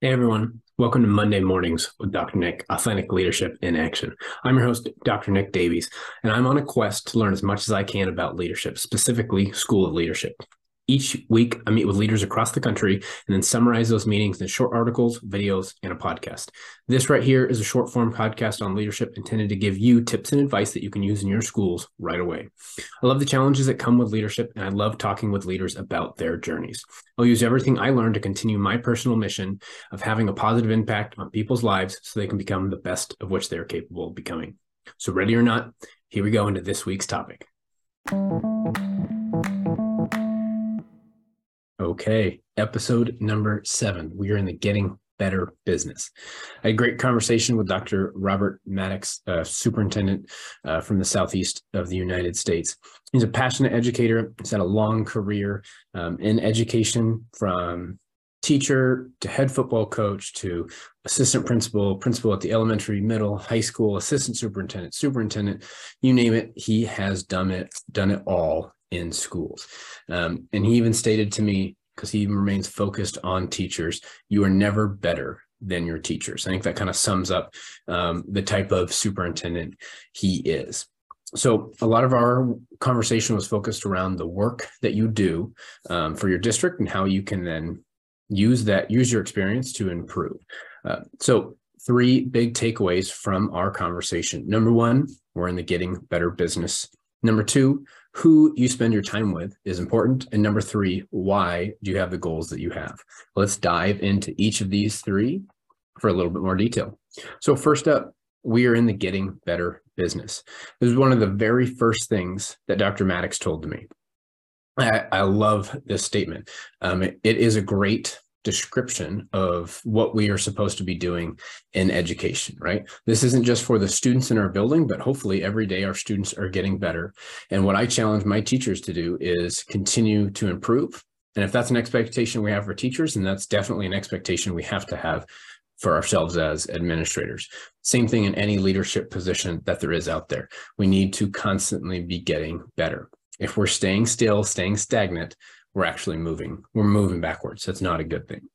Hey everyone, welcome to Monday Mornings with Dr. Nick, Authentic Leadership in Action. I'm your host, Dr. Nick Davies, and I'm on a quest to learn as much as I can about leadership, specifically School of Leadership. Each week, I meet with leaders across the country and then summarize those meetings in short articles, videos, and a podcast. This right here is a short form podcast on leadership intended to give you tips and advice that you can use in your schools right away. I love the challenges that come with leadership, and I love talking with leaders about their journeys. I'll use everything I learned to continue my personal mission of having a positive impact on people's lives so they can become the best of which they're capable of becoming. So, ready or not, here we go into this week's topic. Okay, episode number seven. We are in the getting better business. I had a great conversation with Dr. Robert Maddox, uh, superintendent uh, from the southeast of the United States. He's a passionate educator. He's had a long career um, in education from teacher to head football coach to assistant principal, principal at the elementary, middle, high school, assistant superintendent, superintendent, you name it. He has done it, done it all in schools. Um, and he even stated to me, because he remains focused on teachers, you are never better than your teachers. I think that kind of sums up um, the type of superintendent he is. So, a lot of our conversation was focused around the work that you do um, for your district and how you can then use that, use your experience to improve. Uh, so, three big takeaways from our conversation. Number one, we're in the getting better business. Number two, who you spend your time with is important. And number three, why do you have the goals that you have? Let's dive into each of these three for a little bit more detail. So, first up, we are in the getting better business. This is one of the very first things that Dr. Maddox told to me. I, I love this statement. Um, it, it is a great description of what we are supposed to be doing in education, right? This isn't just for the students in our building, but hopefully every day our students are getting better. And what I challenge my teachers to do is continue to improve. And if that's an expectation we have for teachers, then that's definitely an expectation we have to have for ourselves as administrators. Same thing in any leadership position that there is out there. We need to constantly be getting better. If we're staying still, staying stagnant, we're actually moving. We're moving backwards. That's not a good thing.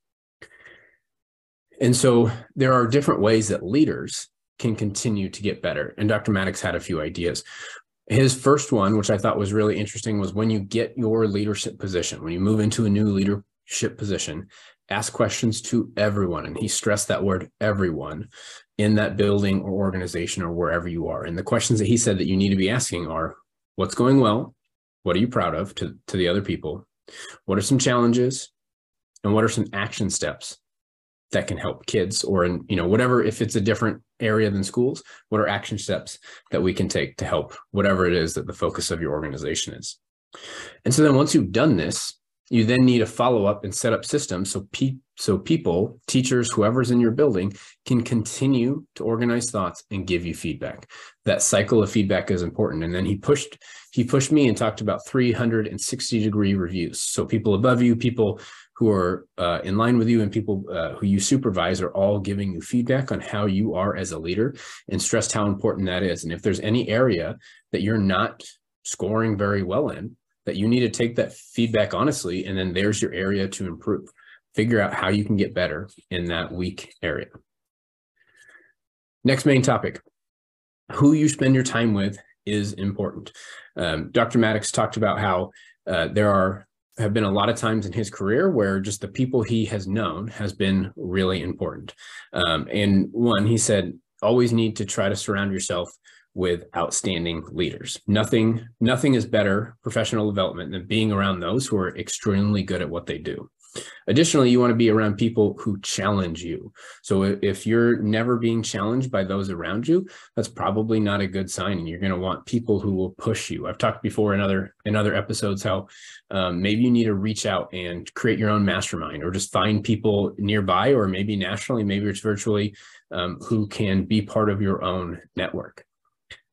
And so there are different ways that leaders can continue to get better. And Dr. Maddox had a few ideas. His first one, which I thought was really interesting, was when you get your leadership position, when you move into a new leadership position, ask questions to everyone. And he stressed that word everyone in that building or organization or wherever you are. And the questions that he said that you need to be asking are what's going well? What are you proud of to, to the other people? What are some challenges? And what are some action steps that can help kids or in, you know, whatever, if it's a different area than schools, what are action steps that we can take to help whatever it is that the focus of your organization is? And so then once you've done this, you then need to follow up and set up systems so pe- so people, teachers, whoever's in your building can continue to organize thoughts and give you feedback. That cycle of feedback is important. And then he pushed he pushed me and talked about 360 degree reviews. So people above you, people who are uh, in line with you, and people uh, who you supervise are all giving you feedback on how you are as a leader, and stressed how important that is. And if there's any area that you're not scoring very well in, that you need to take that feedback honestly, and then there's your area to improve. Figure out how you can get better in that weak area. Next main topic who you spend your time with is important. Um, Dr. Maddox talked about how uh, there are have been a lot of times in his career where just the people he has known has been really important. Um, and one, he said, always need to try to surround yourself with outstanding leaders. Nothing, nothing is better professional development than being around those who are extremely good at what they do. Additionally, you want to be around people who challenge you. So if you're never being challenged by those around you, that's probably not a good sign. And you're going to want people who will push you. I've talked before in other in other episodes how um, maybe you need to reach out and create your own mastermind, or just find people nearby, or maybe nationally, maybe it's virtually, um, who can be part of your own network.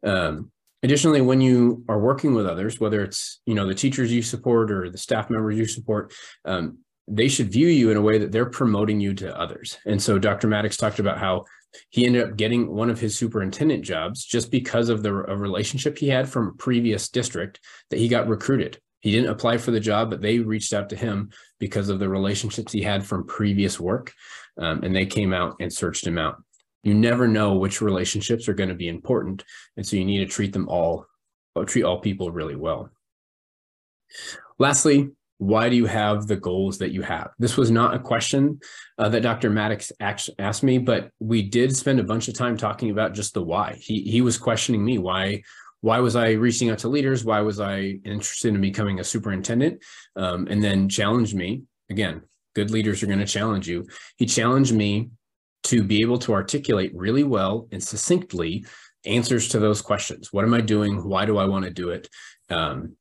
Um, additionally, when you are working with others, whether it's you know the teachers you support or the staff members you support, um, they should view you in a way that they're promoting you to others. And so Dr. Maddox talked about how he ended up getting one of his superintendent jobs just because of the relationship he had from a previous district that he got recruited He didn't apply for the job, but they reached out to him because of the relationships he had from previous work. Um, and they came out and searched him out. You never know which relationships are going to be important. And so you need to treat them all, treat all people really well. Lastly, why do you have the goals that you have? This was not a question uh, that Dr. Maddox asked me, but we did spend a bunch of time talking about just the why. He he was questioning me why why was I reaching out to leaders? Why was I interested in becoming a superintendent? Um, and then challenged me again. Good leaders are going to challenge you. He challenged me to be able to articulate really well and succinctly answers to those questions. What am I doing? Why do I want to do it? Um,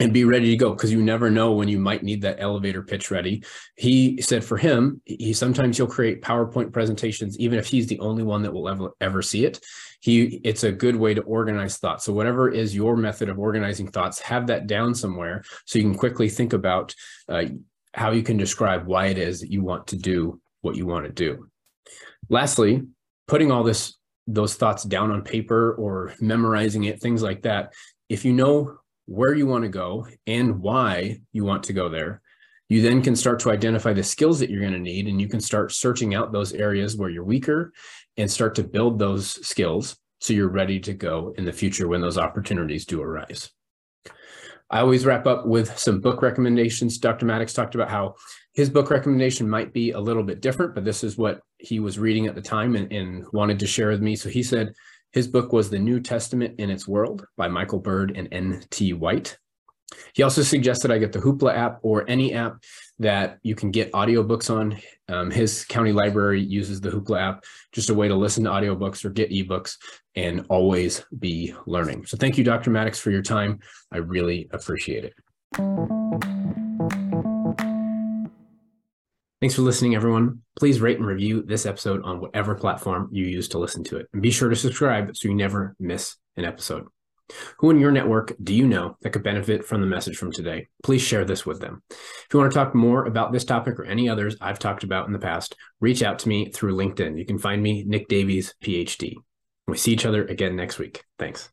and be ready to go because you never know when you might need that elevator pitch ready. He said for him, he sometimes he'll create PowerPoint presentations, even if he's the only one that will ever ever see it. He it's a good way to organize thoughts. So whatever is your method of organizing thoughts, have that down somewhere so you can quickly think about uh, how you can describe why it is that you want to do what you want to do. Lastly, putting all this those thoughts down on paper or memorizing it, things like that. If you know where you want to go and why you want to go there. You then can start to identify the skills that you're going to need, and you can start searching out those areas where you're weaker and start to build those skills so you're ready to go in the future when those opportunities do arise. I always wrap up with some book recommendations. Dr. Maddox talked about how his book recommendation might be a little bit different, but this is what he was reading at the time and, and wanted to share with me. So he said, his book was The New Testament in Its World by Michael Bird and N.T. Wright. He also suggested I get the Hoopla app or any app that you can get audiobooks on. Um, his county library uses the Hoopla app, just a way to listen to audiobooks or get ebooks and always be learning. So thank you, Dr. Maddox, for your time. I really appreciate it. Thanks for listening, everyone. Please rate and review this episode on whatever platform you use to listen to it. And be sure to subscribe so you never miss an episode. Who in your network do you know that could benefit from the message from today? Please share this with them. If you want to talk more about this topic or any others I've talked about in the past, reach out to me through LinkedIn. You can find me, Nick Davies, PhD. We see each other again next week. Thanks.